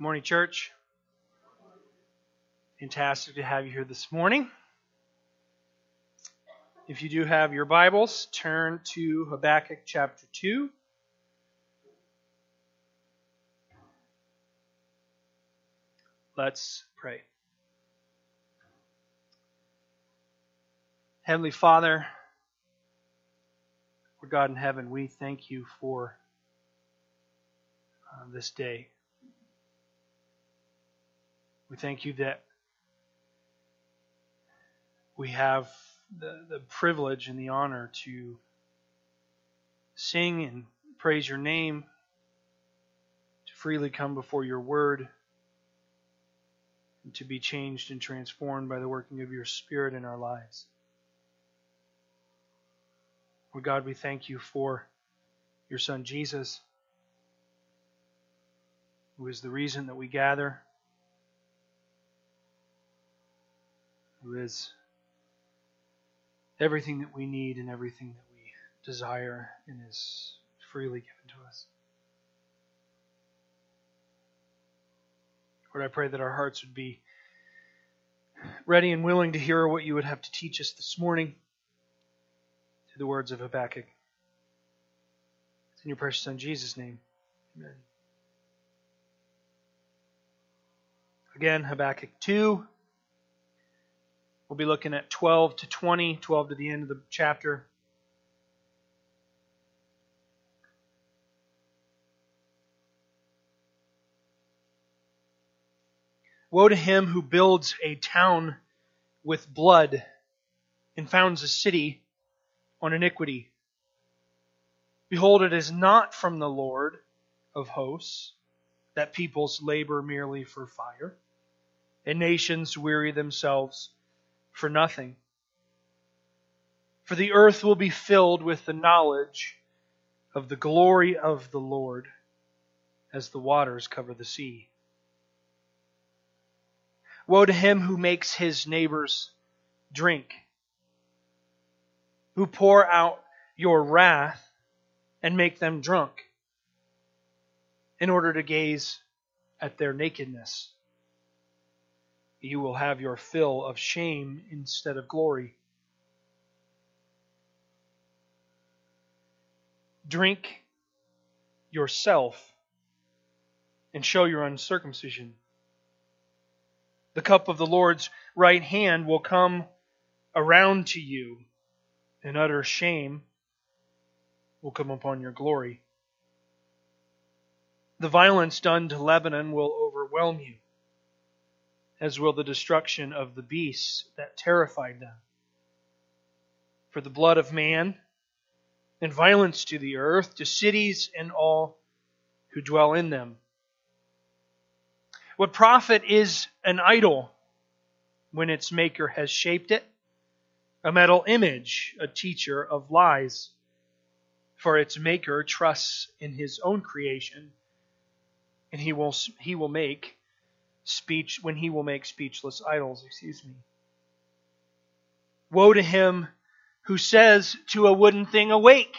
Good morning, church. Fantastic to have you here this morning. If you do have your Bibles, turn to Habakkuk chapter 2. Let's pray. Heavenly Father, Lord God in heaven, we thank you for uh, this day. We thank you that we have the, the privilege and the honor to sing and praise your name, to freely come before your word, and to be changed and transformed by the working of your Spirit in our lives. Lord God, we thank you for your Son Jesus, who is the reason that we gather. Who is everything that we need and everything that we desire and is freely given to us. Lord, I pray that our hearts would be ready and willing to hear what you would have to teach us this morning through the words of Habakkuk. It's in your precious Son, Jesus' name. Amen. Again, Habakkuk 2. We'll be looking at 12 to 20, 12 to the end of the chapter. Woe to him who builds a town with blood and founds a city on iniquity. Behold, it is not from the Lord of hosts that peoples labor merely for fire, and nations weary themselves for nothing. For the earth will be filled with the knowledge of the glory of the Lord as the waters cover the sea. Woe to him who makes his neighbors drink, who pour out your wrath and make them drunk in order to gaze at their nakedness you will have your fill of shame instead of glory. Drink yourself and show your uncircumcision. The cup of the Lord's right hand will come around to you, and utter shame will come upon your glory. The violence done to Lebanon will overwhelm you as will the destruction of the beasts that terrified them. For the blood of man and violence to the earth, to cities and all who dwell in them. What profit is an idol when its maker has shaped it? A metal image, a teacher of lies. For its maker trusts in his own creation, and he will, he will make speech when he will make speechless idols, excuse me. Woe to him who says to a wooden thing, Awake!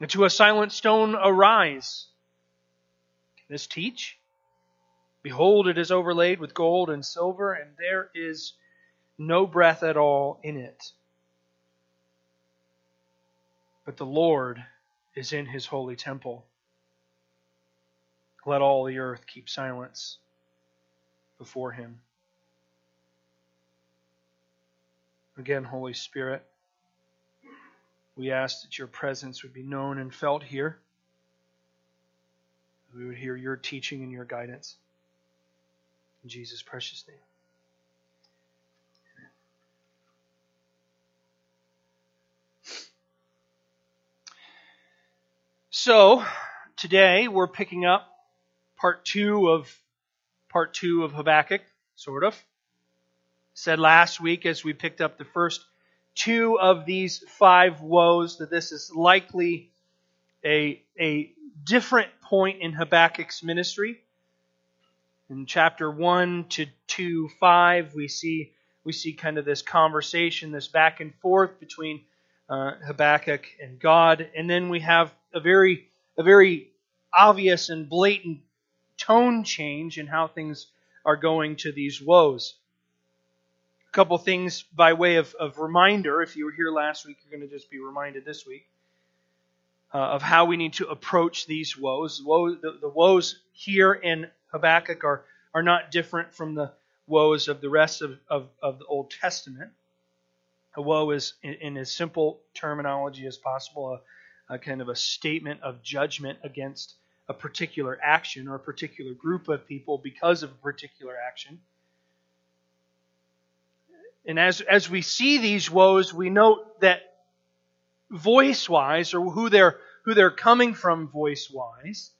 And to a silent stone, Arise. Can this teach? Behold, it is overlaid with gold and silver, and there is no breath at all in it. But the Lord is in his holy temple. Let all the earth keep silence before him. Again, Holy Spirit, we ask that your presence would be known and felt here. We would hear your teaching and your guidance. In Jesus' precious name. So, today we're picking up part two of part two of Habakkuk, sort of. Said last week as we picked up the first two of these five woes that this is likely a, a different point in Habakkuk's ministry. In chapter one to two five, we see we see kind of this conversation, this back and forth between uh, Habakkuk and God, and then we have a very a very obvious and blatant tone change in how things are going to these woes. A couple things by way of, of reminder. If you were here last week, you're going to just be reminded this week uh, of how we need to approach these woes. Woe, the, the woes here in Habakkuk are, are not different from the woes of the rest of, of, of the Old Testament. A woe is, in, in as simple terminology as possible, a, a kind of a statement of judgment against a particular action or a particular group of people because of a particular action. And as, as we see these woes, we note that voice wise, or who they're, who they're coming from voice wise,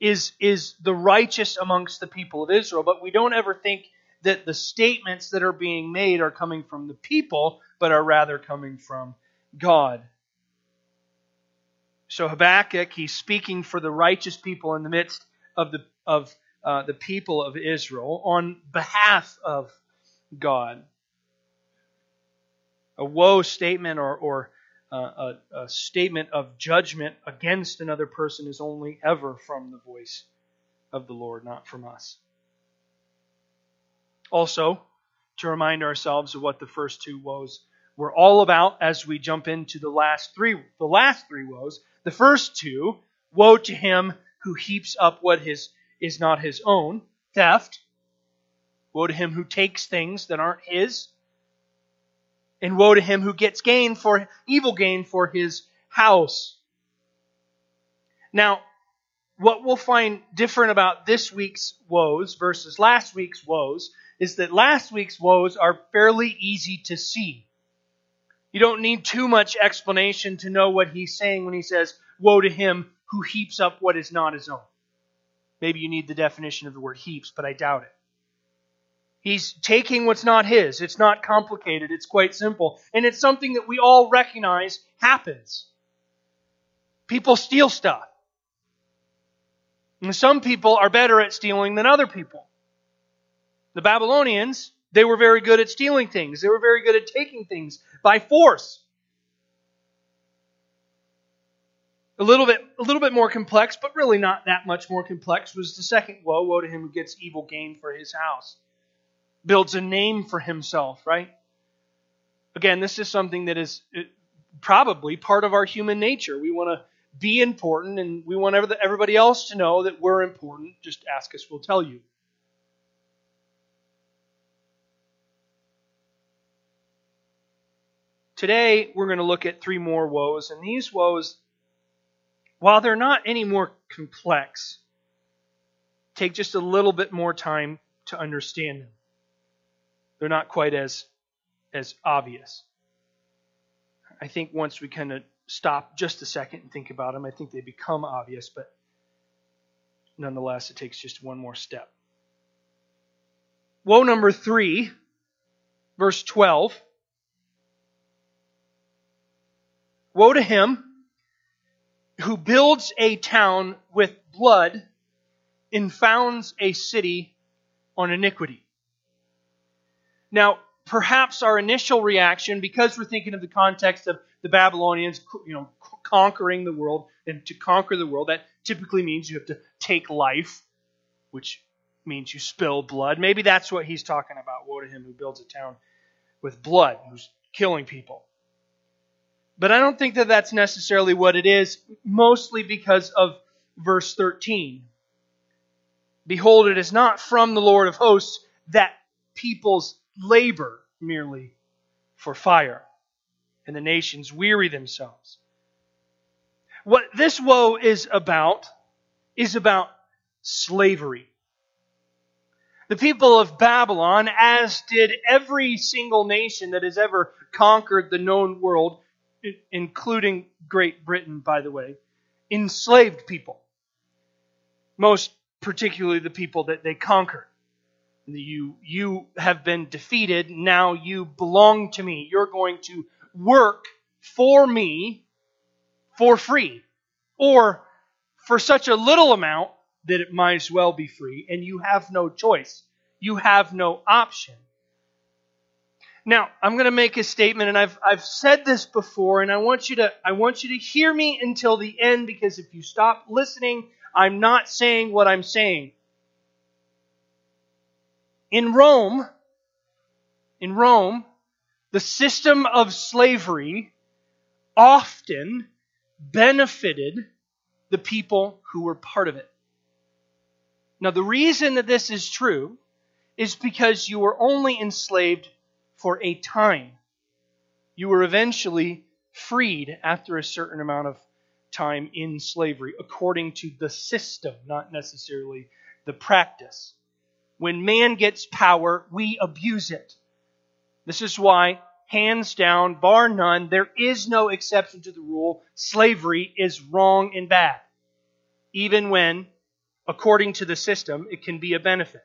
is, is the righteous amongst the people of Israel. But we don't ever think that the statements that are being made are coming from the people, but are rather coming from God. So Habakkuk, he's speaking for the righteous people in the midst of the of uh, the people of Israel on behalf of God. A woe statement or, or uh, a, a statement of judgment against another person is only ever from the voice of the Lord, not from us. Also, to remind ourselves of what the first two woes were all about as we jump into the last three the last three woes the first two, woe to him who heaps up what his, is not his own, theft. Woe to him who takes things that aren't his. And woe to him who gets gain for evil gain for his house. Now, what we'll find different about this week's woes versus last week's woes is that last week's woes are fairly easy to see. You don't need too much explanation to know what he's saying when he says, Woe to him who heaps up what is not his own. Maybe you need the definition of the word heaps, but I doubt it. He's taking what's not his. It's not complicated, it's quite simple. And it's something that we all recognize happens. People steal stuff. And some people are better at stealing than other people. The Babylonians they were very good at stealing things. They were very good at taking things by force. A little bit, a little bit more complex, but really not that much more complex, was the second woe. Woe to him who gets evil gain for his house, builds a name for himself. Right? Again, this is something that is uh, probably part of our human nature. We want to be important, and we want everybody else to know that we're important. Just ask us; we'll tell you. Today, we're going to look at three more woes, and these woes, while they're not any more complex, take just a little bit more time to understand them. They're not quite as, as obvious. I think once we kind of stop just a second and think about them, I think they become obvious, but nonetheless, it takes just one more step. Woe number three, verse 12 Woe to him who builds a town with blood and founds a city on iniquity. Now, perhaps our initial reaction, because we're thinking of the context of the Babylonians, you know, conquering the world, and to conquer the world, that typically means you have to take life, which means you spill blood. Maybe that's what he's talking about. Woe to him who builds a town with blood, who's killing people. But I don't think that that's necessarily what it is, mostly because of verse 13. Behold, it is not from the Lord of hosts that peoples labor merely for fire, and the nations weary themselves. What this woe is about is about slavery. The people of Babylon, as did every single nation that has ever conquered the known world, including Great Britain, by the way, enslaved people. Most particularly the people that they conquered. You, you have been defeated. Now you belong to me. You're going to work for me for free. Or for such a little amount that it might as well be free, and you have no choice. You have no option. Now, I'm going to make a statement, and I've, I've said this before, and I want, you to, I want you to hear me until the end because if you stop listening, I'm not saying what I'm saying. In Rome, in Rome, the system of slavery often benefited the people who were part of it. Now, the reason that this is true is because you were only enslaved for a time. You were eventually freed after a certain amount of time in slavery, according to the system, not necessarily the practice. When man gets power, we abuse it. This is why, hands down, bar none, there is no exception to the rule. Slavery is wrong and bad. Even when, according to the system, it can be a benefit.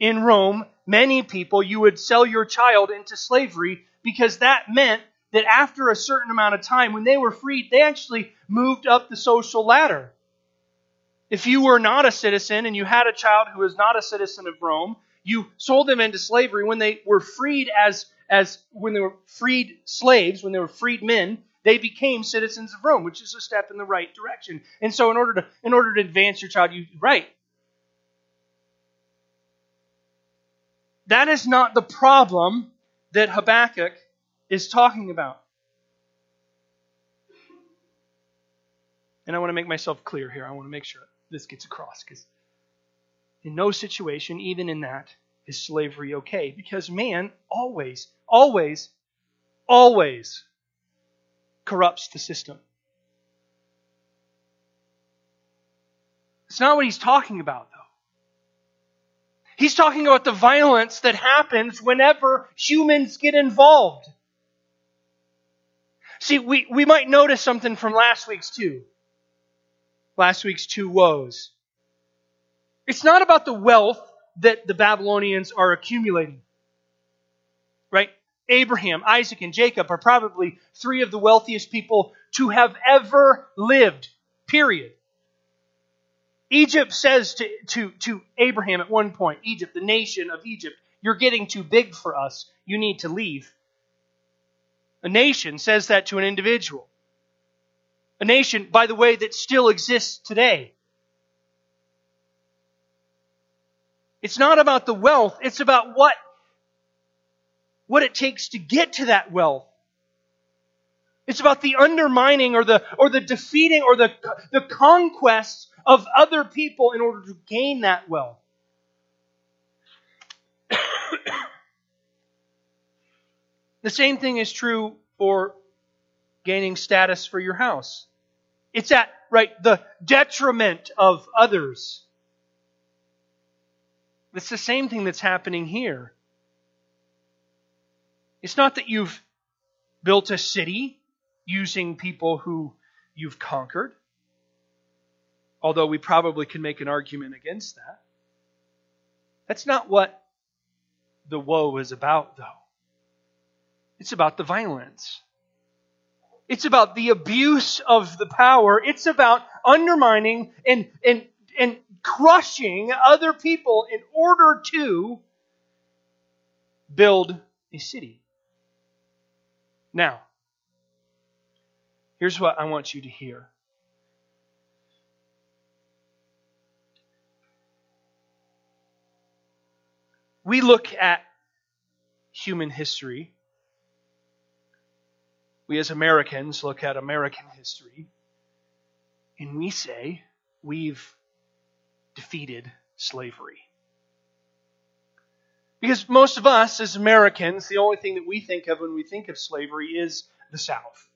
In Rome, many people, you would sell your child into slavery because that meant that after a certain amount of time, when they were freed, they actually moved up the social ladder. If you were not a citizen and you had a child who was not a citizen of Rome, you sold them into slavery. When they were freed as, as when they were freed slaves, when they were freed men, they became citizens of Rome, which is a step in the right direction. And so in order to in order to advance your child, you right. That is not the problem that Habakkuk is talking about. And I want to make myself clear here. I want to make sure this gets across because in no situation, even in that, is slavery okay. Because man always, always, always corrupts the system. It's not what he's talking about. He's talking about the violence that happens whenever humans get involved. See, we, we might notice something from last week's two. Last week's two woes. It's not about the wealth that the Babylonians are accumulating. Right? Abraham, Isaac, and Jacob are probably three of the wealthiest people to have ever lived. Period. Egypt says to, to, to Abraham at one point, Egypt, the nation of Egypt, you're getting too big for us. You need to leave. A nation says that to an individual. A nation, by the way, that still exists today. It's not about the wealth, it's about what, what it takes to get to that wealth. It's about the undermining or the, or the defeating or the, the conquest of other people in order to gain that wealth. The same thing is true for gaining status for your house. It's at, right, the detriment of others. It's the same thing that's happening here. It's not that you've built a city using people who you've conquered, although we probably can make an argument against that. That's not what the woe is about, though. It's about the violence. It's about the abuse of the power. It's about undermining and, and, and crushing other people in order to build a city. Now, here's what I want you to hear. We look at human history we as Americans look at American history and we say we've defeated slavery. Because most of us as Americans, the only thing that we think of when we think of slavery is the South.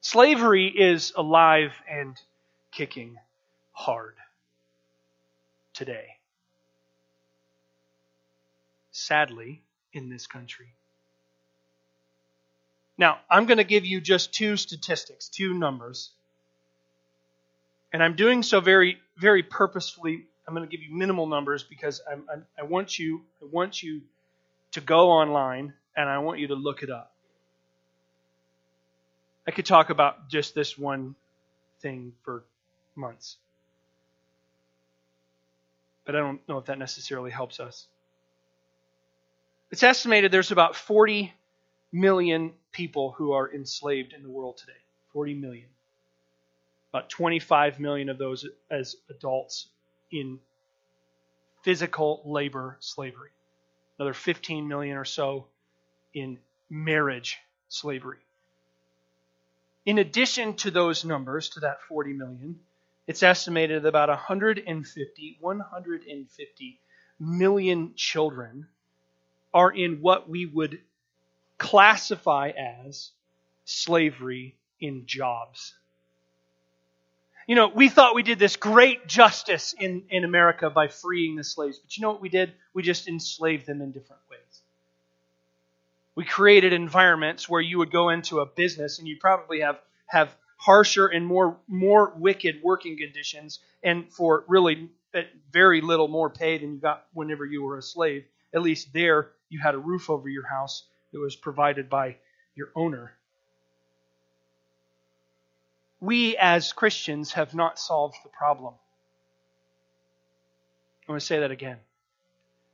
Slavery is alive and kicking hard today. Sadly, in this country. Now, I'm going to give you just two statistics, two numbers. And I'm doing so very, very purposefully. I'm going to give you minimal numbers because I'm, I'm, i want you, I want you to go online and I want you to look it up. I could talk about just this one thing for months. But I don't know if that necessarily helps us. It's estimated there's about 40 million people who are enslaved in the world today. 40 million. About 25 million of those as adults in physical labor slavery, another 15 million or so in marriage slavery. In addition to those numbers, to that 40 million, it's estimated that about 150, 150 million children are in what we would classify as slavery in jobs. You know, we thought we did this great justice in, in America by freeing the slaves, but you know what we did? We just enslaved them in different ways. We created environments where you would go into a business and you probably have, have harsher and more, more wicked working conditions and for really uh, very little more pay than you got whenever you were a slave. At least there, you had a roof over your house that was provided by your owner. We as Christians have not solved the problem. I want to say that again.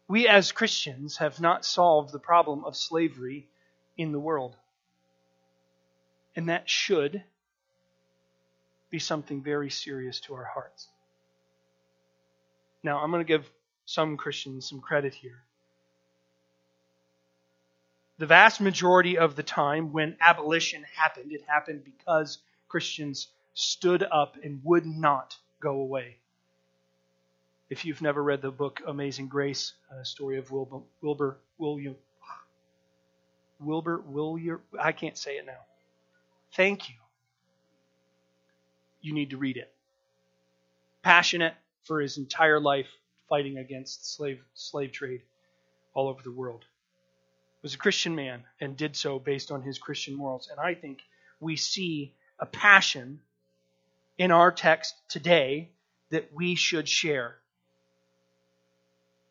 We as Christians have not solved the problem of slavery in the world. And that should be something very serious to our hearts. Now, I'm going to give some Christians some credit here. The vast majority of the time when abolition happened, it happened because Christians stood up and would not go away. If you've never read the book Amazing Grace, a story of Wilbur, Wilbur William Wilbur William I can't say it now. Thank you. You need to read it. Passionate for his entire life fighting against slave slave trade all over the world. Was a Christian man and did so based on his Christian morals. And I think we see a passion in our text today that we should share.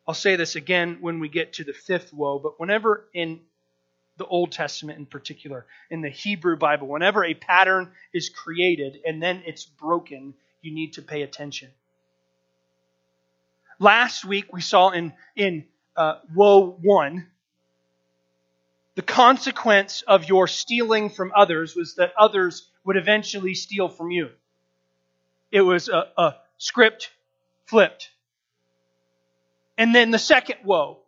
I'll say this again when we get to the fifth woe, but whenever in the Old Testament in particular, in the Hebrew Bible, whenever a pattern is created and then it's broken, you need to pay attention. Last week we saw in, in uh, Woe 1, the consequence of your stealing from others was that others would eventually steal from you. It was a, a script flipped. And then the second woe.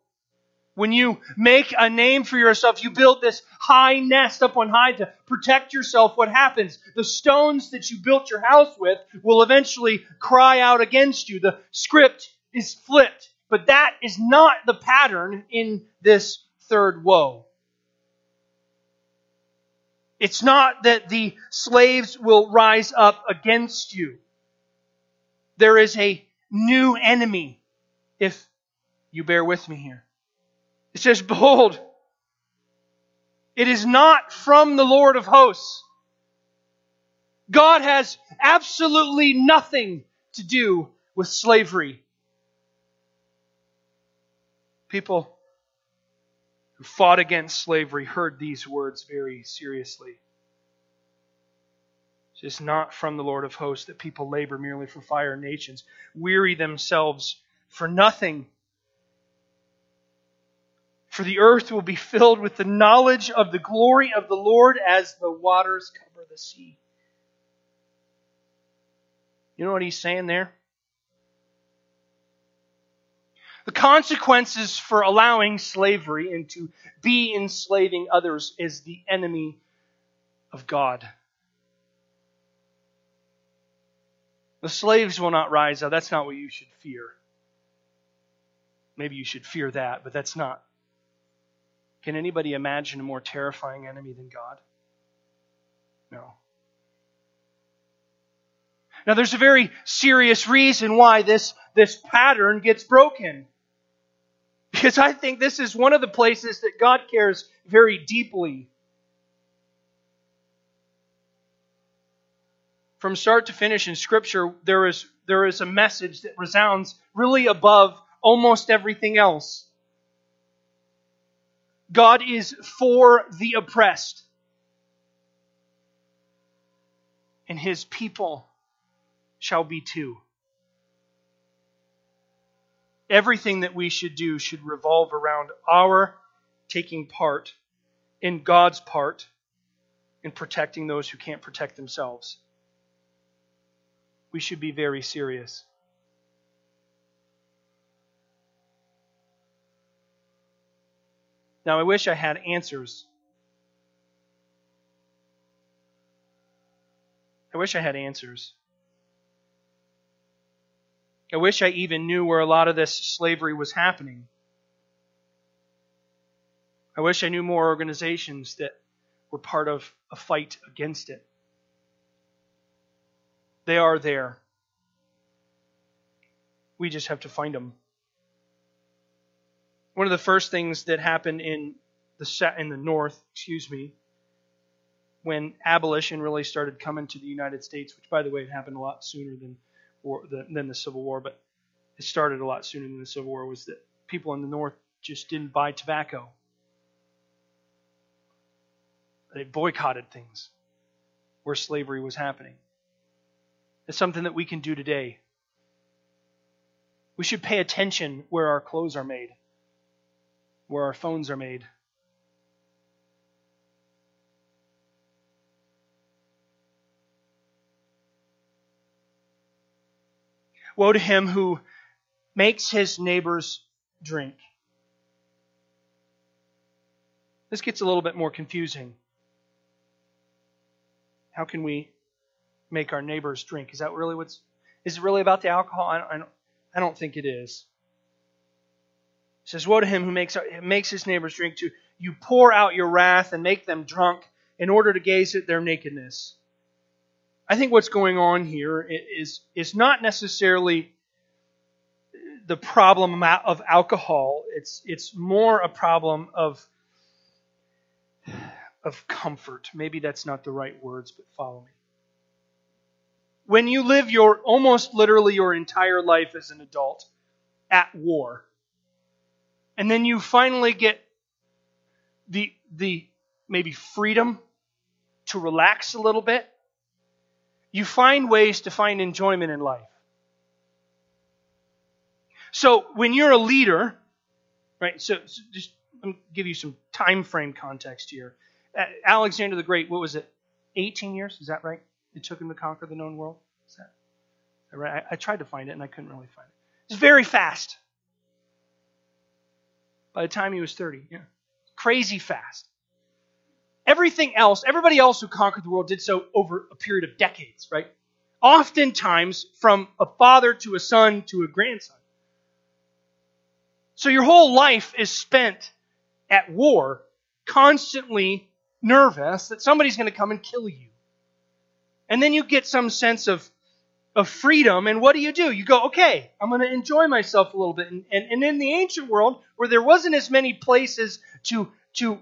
When you make a name for yourself, you build this high nest up on high to protect yourself. What happens? The stones that you built your house with will eventually cry out against you. The script is flipped. But that is not the pattern in this third woe. It's not that the slaves will rise up against you. There is a new enemy if you bear with me here. It says, Behold, it is not from the Lord of hosts. God has absolutely nothing to do with slavery. People who fought against slavery heard these words very seriously. It is not from the Lord of hosts that people labor merely for fire nations, weary themselves for nothing. For the earth will be filled with the knowledge of the glory of the Lord as the waters cover the sea. You know what he's saying there? The consequences for allowing slavery and to be enslaving others is the enemy of God. The slaves will not rise up. That's not what you should fear. Maybe you should fear that, but that's not can anybody imagine a more terrifying enemy than God? No. Now, there's a very serious reason why this, this pattern gets broken. Because I think this is one of the places that God cares very deeply. From start to finish in Scripture, there is, there is a message that resounds really above almost everything else. God is for the oppressed. And his people shall be too. Everything that we should do should revolve around our taking part in God's part in protecting those who can't protect themselves. We should be very serious. Now, I wish I had answers. I wish I had answers. I wish I even knew where a lot of this slavery was happening. I wish I knew more organizations that were part of a fight against it. They are there. We just have to find them. One of the first things that happened in the in the North, excuse me, when abolition really started coming to the United States, which by the way, it happened a lot sooner than war, than the Civil War, but it started a lot sooner than the Civil War. Was that people in the North just didn't buy tobacco? They boycotted things where slavery was happening. It's something that we can do today. We should pay attention where our clothes are made, where our phones are made. Woe to him who makes his neighbors drink. This gets a little bit more confusing. How can we make our neighbors drink? Is that really what's? Is it really about the alcohol? I don't, I don't, think it is. Says, "Woe to him who makes makes his neighbors drink. To you pour out your wrath and make them drunk in order to gaze at their nakedness." I think what's going on here is is not necessarily the problem of alcohol. It's it's more a problem of of comfort. Maybe that's not the right words, but follow me. When you live your almost literally your entire life as an adult at war, and then you finally get the the maybe freedom to relax a little bit, you find ways to find enjoyment in life. So when you're a leader, right? So, so just let me give you some time frame context here. Alexander the Great, what was it? 18 years? Is that right? It took him to conquer the known world? Is that, is that right? I, I tried to find it and I couldn't really find it. It's very fast. By the time he was 30, yeah. Crazy fast. Everything else, everybody else who conquered the world did so over a period of decades, right? Oftentimes from a father to a son to a grandson. So your whole life is spent at war, constantly nervous that somebody's going to come and kill you. And then you get some sense of, of freedom, and what do you do? You go, okay, I'm going to enjoy myself a little bit. And, and, and in the ancient world, where there wasn't as many places to, to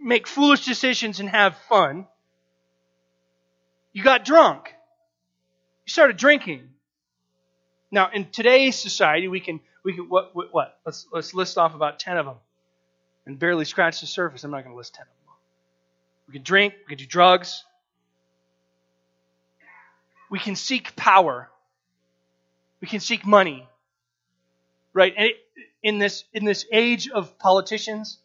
make foolish decisions and have fun, you got drunk. You started drinking. Now, in today's society, we can, we can what, what, what? Let's, let's list off about 10 of them and barely scratch the surface. I'm not going to list 10 of them. We can drink, we can do drugs. We can seek power. We can seek money. Right? And it, in this in this age of politicians,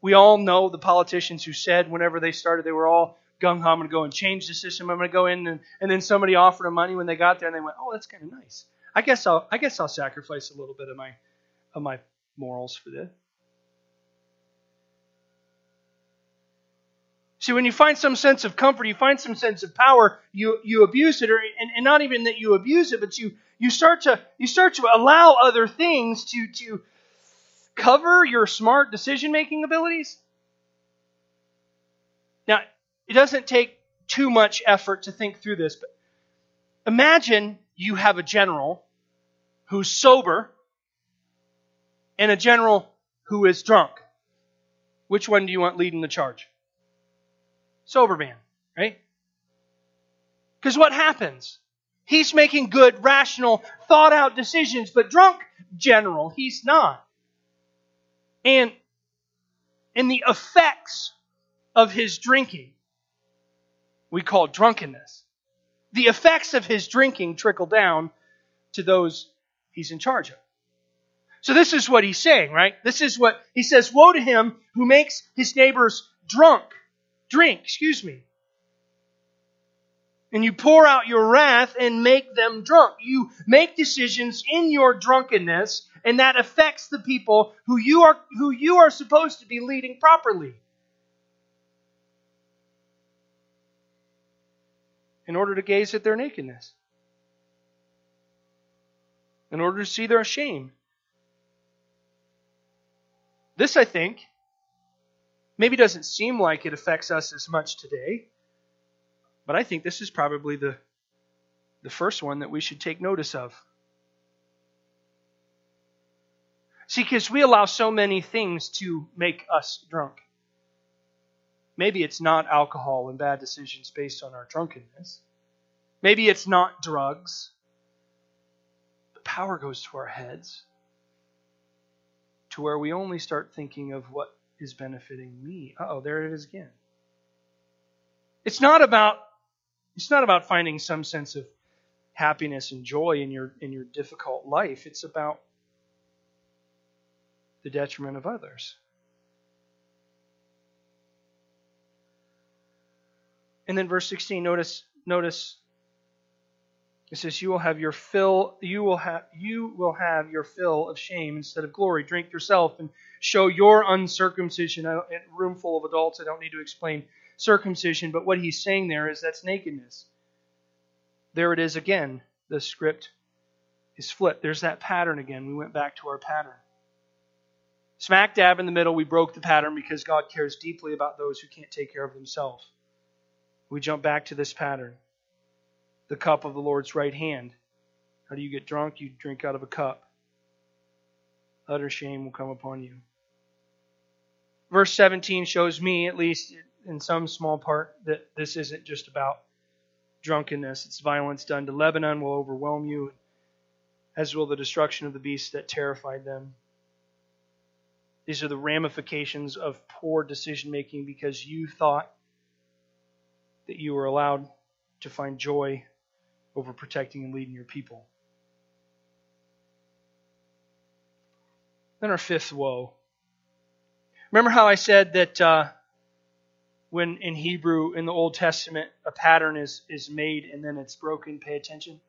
we all know the politicians who said whenever they started they were all gung ho, I'm going to go and change the system. I'm going to go in and, and then somebody offered them money when they got there and they went, oh, that's kind of nice. I guess I'll I guess I'll sacrifice a little bit of my of my morals for this. See, when you find some sense of comfort, you find some sense of power, you, you abuse it, or, and, and not even that you abuse it, but you, you start to you start to allow other things to, to cover your smart decision making abilities. Now, it doesn't take too much effort to think through this, but imagine you have a general who's sober and a general who is drunk. Which one do you want leading the charge? Sober man, right? Because what happens? He's making good, rational, thought out decisions, but drunk general, he's not. And in the effects of his drinking, we call drunkenness. The effects of his drinking trickle down to those he's in charge of. So this is what he's saying, right? This is what he says, Woe to him who makes his neighbors drunk drink, excuse me. And you pour out your wrath and make them drunk. You make decisions in your drunkenness and that affects the people who you are who you are supposed to be leading properly. In order to gaze at their nakedness. In order to see their shame. This, I think, maybe doesn't seem like it affects us as much today, but I think this is probably the, the first one that we should take notice of. See, because we allow so many things to make us drunk. Maybe it's not alcohol and bad decisions based on our drunkenness. Maybe it's not drugs. The power goes to our heads to where we only start thinking of what is benefiting me. oh, there it is again. It's not about it's not about finding some sense of happiness and joy in your in your difficult life. It's about the detriment of others. And then verse 16, notice notice it says, "You will have your fill. You will have you will have your fill of shame instead of glory. Drink yourself and show your uncircumcision." A room full of adults. I don't need to explain circumcision, but what he's saying there is that's nakedness. There it is again. The script is flipped. There's that pattern again. We went back to our pattern. Smack dab in the middle, we broke the pattern because God cares deeply about those who can't take care of themselves. We jump back to this pattern the cup of the Lord's right hand. How do you get drunk? You drink out of a cup. Utter shame will come upon you. Verse 17 shows me, at least in some small part, that this isn't just about drunkenness. It's violence done to Lebanon will overwhelm you, as will the destruction of the beasts that terrified them. These are the ramifications of poor decision making because you thought that you were allowed to find joy over protecting and leading your people. Then our fifth woe. Remember how I said that uh, when in Hebrew in the Old Testament a pattern is, is made and then it's broken? Pay attention.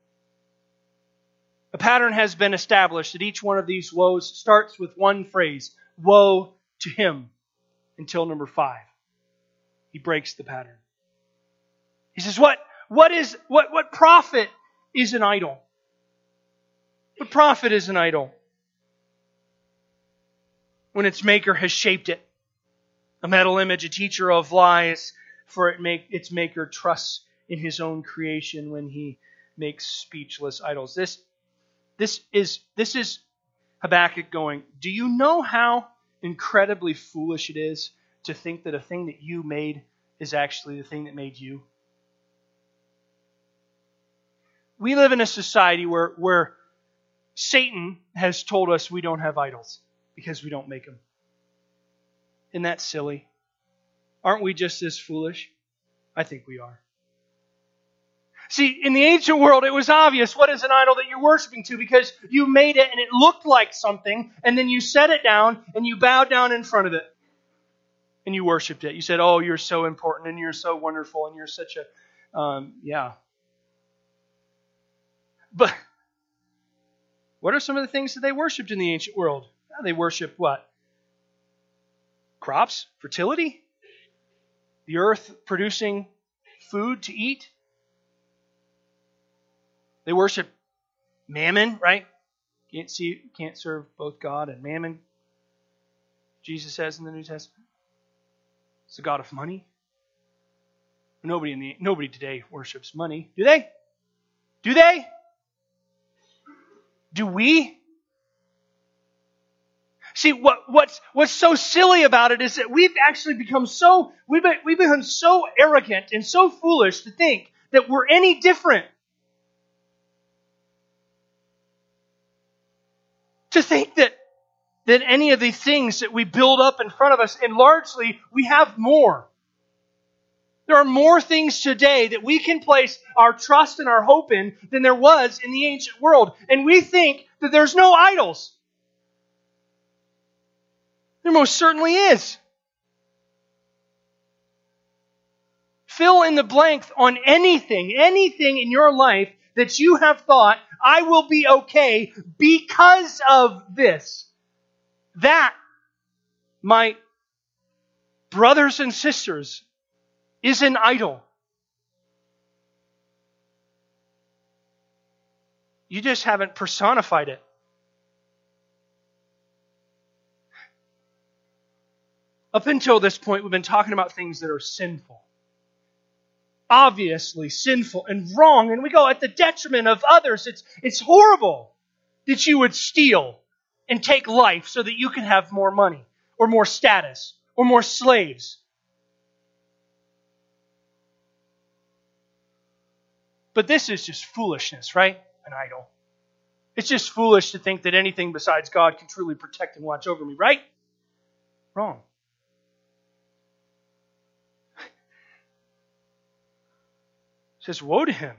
A pattern has been established that each one of these woes starts with one phrase Woe to him until number five. He breaks the pattern. He says, What what is what what profit is an idol? What profit is an idol? When its maker has shaped it. A metal image, a teacher of lies, for it make its maker trusts in his own creation when he makes speechless idols. This this is this is Habakkuk going, Do you know how incredibly foolish it is to think that a thing that you made is actually the thing that made you? We live in a society where, where Satan has told us we don't have idols because we don't make them. Isn't that silly? Aren't we just as foolish? I think we are. See, in the ancient world, it was obvious what is an idol that you're worshiping to because you made it and it looked like something, and then you set it down and you bowed down in front of it and you worshiped it. You said, Oh, you're so important and you're so wonderful and you're such a, um, yeah, but what are some of the things that they worshipped in the ancient world? Well, they worshipped what? Crops, fertility, the earth producing food to eat. They worship mammon, right? Can't see, can't serve both God and mammon. Jesus says in the New Testament, it's the God of money. Nobody in the nobody today worships money, do they? Do they? Do we? See, what, what's, what's so silly about it is that we've actually become so, we've, we've become so arrogant and so foolish to think that we're any different. To think that, that any of these things that we build up in front of us, and largely we have more. There are more things today that we can place our trust and our hope in than there was in the ancient world. And we think that there's no idols. There most certainly is. Fill in the blank on anything, anything in your life that you have thought, I will be okay because of this. That, my brothers and sisters, is an idol. You just haven't personified it. Up until this point, we've been talking about things that are sinful. Obviously sinful and wrong, and we go at the detriment of others. It's, it's horrible that you would steal and take life so that you can have more money or more status or more slaves. But this is just foolishness, right? An idol. It's just foolish to think that anything besides God can truly protect and watch over me, right? Wrong. says, Woe to him.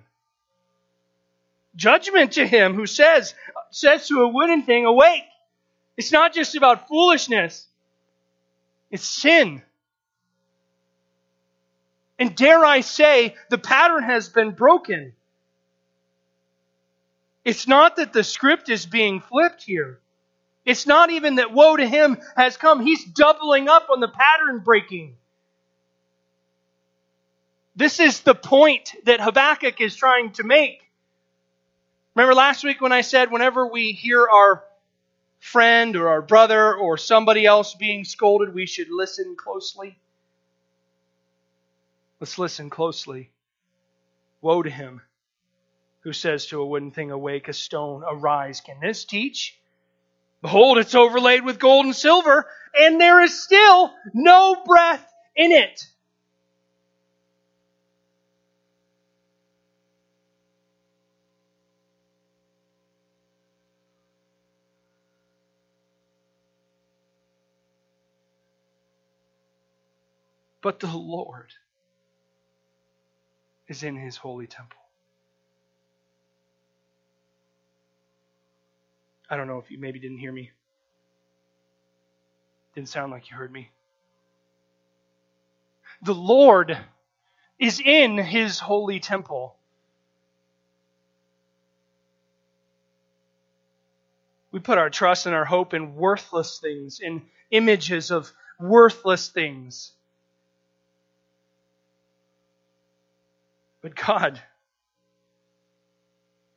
Judgment to him who says, says to a wooden thing, Awake. It's not just about foolishness, it's sin. And dare I say, the pattern has been broken. It's not that the script is being flipped here. It's not even that woe to him has come. He's doubling up on the pattern breaking. This is the point that Habakkuk is trying to make. Remember last week when I said whenever we hear our friend or our brother or somebody else being scolded, we should listen closely? Let's listen closely. Woe to him who says to a wooden thing, Awake, a stone, arise. Can this teach? Behold, it's overlaid with gold and silver, and there is still no breath in it. but the Lord is in his holy temple. I don't know if you maybe didn't hear me. Didn't sound like you heard me. The Lord is in his holy temple. We put our trust and our hope in worthless things, in images of worthless things. But God,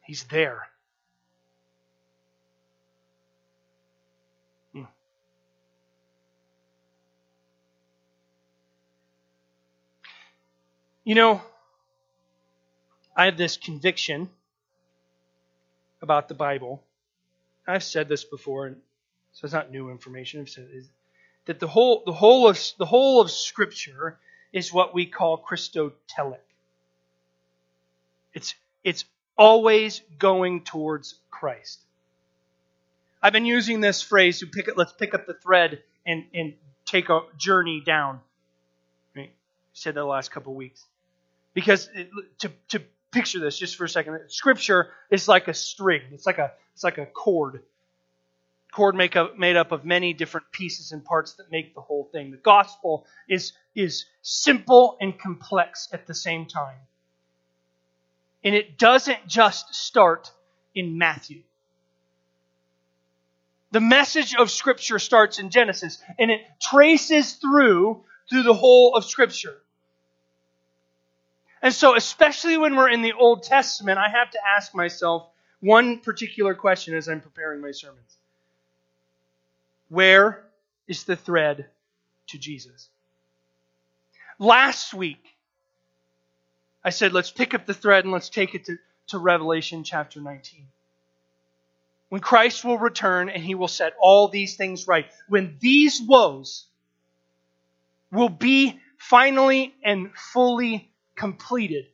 He's there. Hmm. You know, I have this conviction about the Bible. I've said this before, so it's not new information. I've said that the whole the whole of the whole of Scripture is what we call Christotelic. It's, it's always going towards Christ. I've been using this phrase to pick up, let's pick up the thread and, and take a journey down. I said that the last couple of weeks. Because it, to, to picture this just for a second, scripture is like a string. It's like a, it's like a cord. Cord make up, made up of many different pieces and parts that make the whole thing. The gospel is, is simple and complex at the same time. And it doesn't just start in Matthew. The message of Scripture starts in Genesis and it traces through through the whole of Scripture. And so, especially when we're in the Old Testament, I have to ask myself one particular question as I'm preparing my sermons Where is the thread to Jesus? Last week, I said, let's pick up the thread and let's take it to, to Revelation chapter 19. When Christ will return and he will set all these things right. When these woes will be finally and fully completed.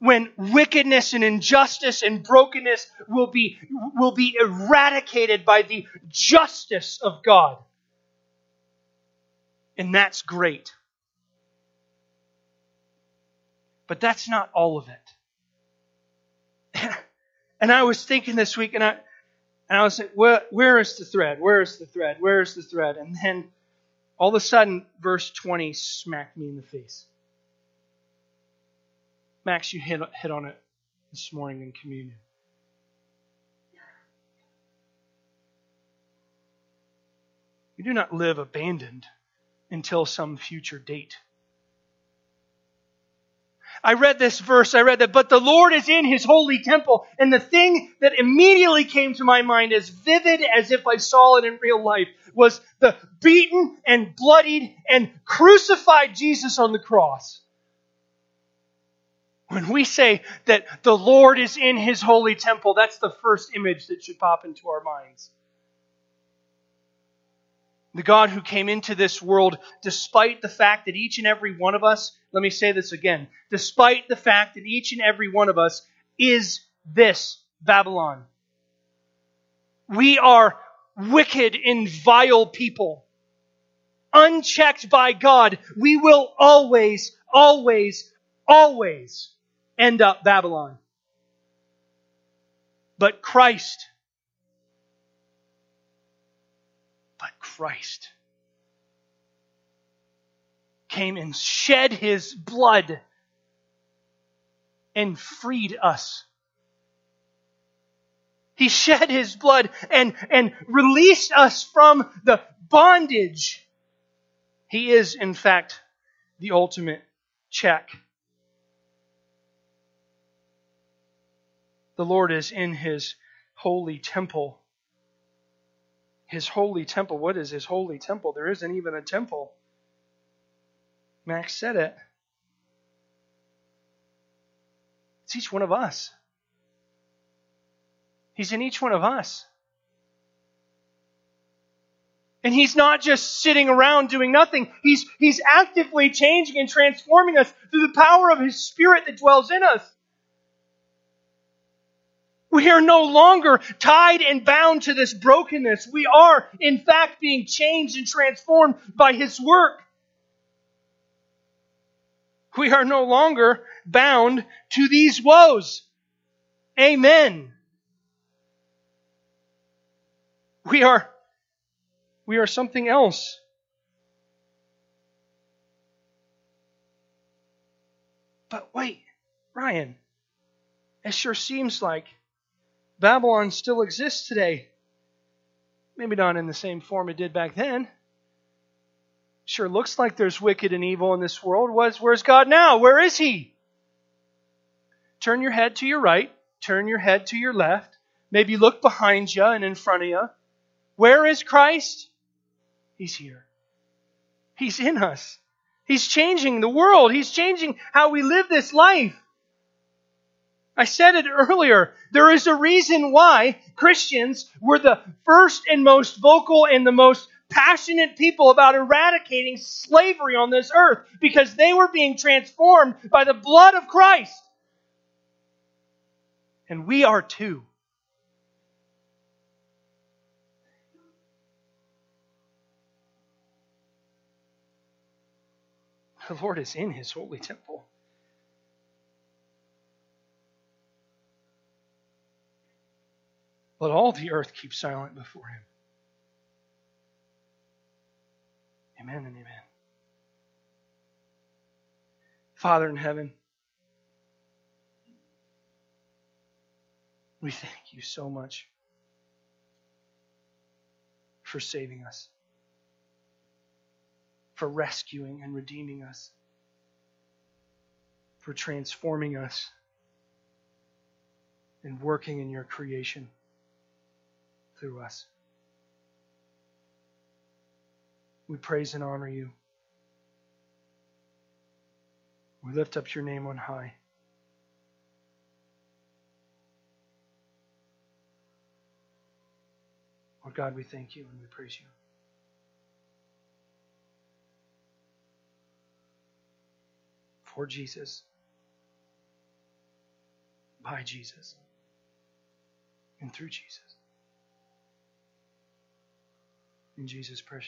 When wickedness and injustice and brokenness will be, will be eradicated by the justice of God. And that's great. But that's not all of it. and I was thinking this week, and I, and I was saying, where, is the thread? Where is the thread? Where is the thread? And then all of a sudden, verse 20 smacked me in the face. Max, you hit, hit on it this morning in communion. We do not live abandoned until some future date. I read this verse, I read that, but the Lord is in his holy temple. And the thing that immediately came to my mind, as vivid as if I saw it in real life, was the beaten and bloodied and crucified Jesus on the cross. When we say that the Lord is in his holy temple, that's the first image that should pop into our minds. The God who came into this world despite the fact that each and every one of us, let me say this again, despite the fact that each and every one of us is this Babylon. We are wicked and vile people. Unchecked by God, we will always, always, always end up Babylon. But Christ Christ came and shed his blood and freed us. He shed his blood and, and released us from the bondage. He is, in fact, the ultimate check. The Lord is in his holy temple his holy temple. What is his holy temple? There isn't even a temple. Max said it. It's each one of us. He's in each one of us. And he's not just sitting around doing nothing. He's, he's actively changing and transforming us through the power of his spirit that dwells in us. We are no longer tied and bound to this brokenness. We are, in fact, being changed and transformed by His work. We are no longer bound to these woes. Amen. We are, we are something else. But wait, Ryan, it sure seems like Babylon still exists today. Maybe not in the same form it did back then. Sure looks like there's wicked and evil in this world. Where's God now? Where is He? Turn your head to your right. Turn your head to your left. Maybe look behind you and in front of you. Where is Christ? He's here. He's in us. He's changing the world. He's changing how we live this life. I said it earlier. There is a reason why Christians were the first and most vocal and the most passionate people about eradicating slavery on this earth because they were being transformed by the blood of Christ. And we are too. The Lord is in his holy temple. Let all the earth keep silent before him. Amen and amen. Father in heaven, we thank you so much for saving us, for rescuing and redeeming us, for transforming us and working in your creation through us. We praise and honor you. We lift up your name on high. Lord God, we thank you and we praise you. For Jesus, by Jesus, and through Jesus. In Jesus' precious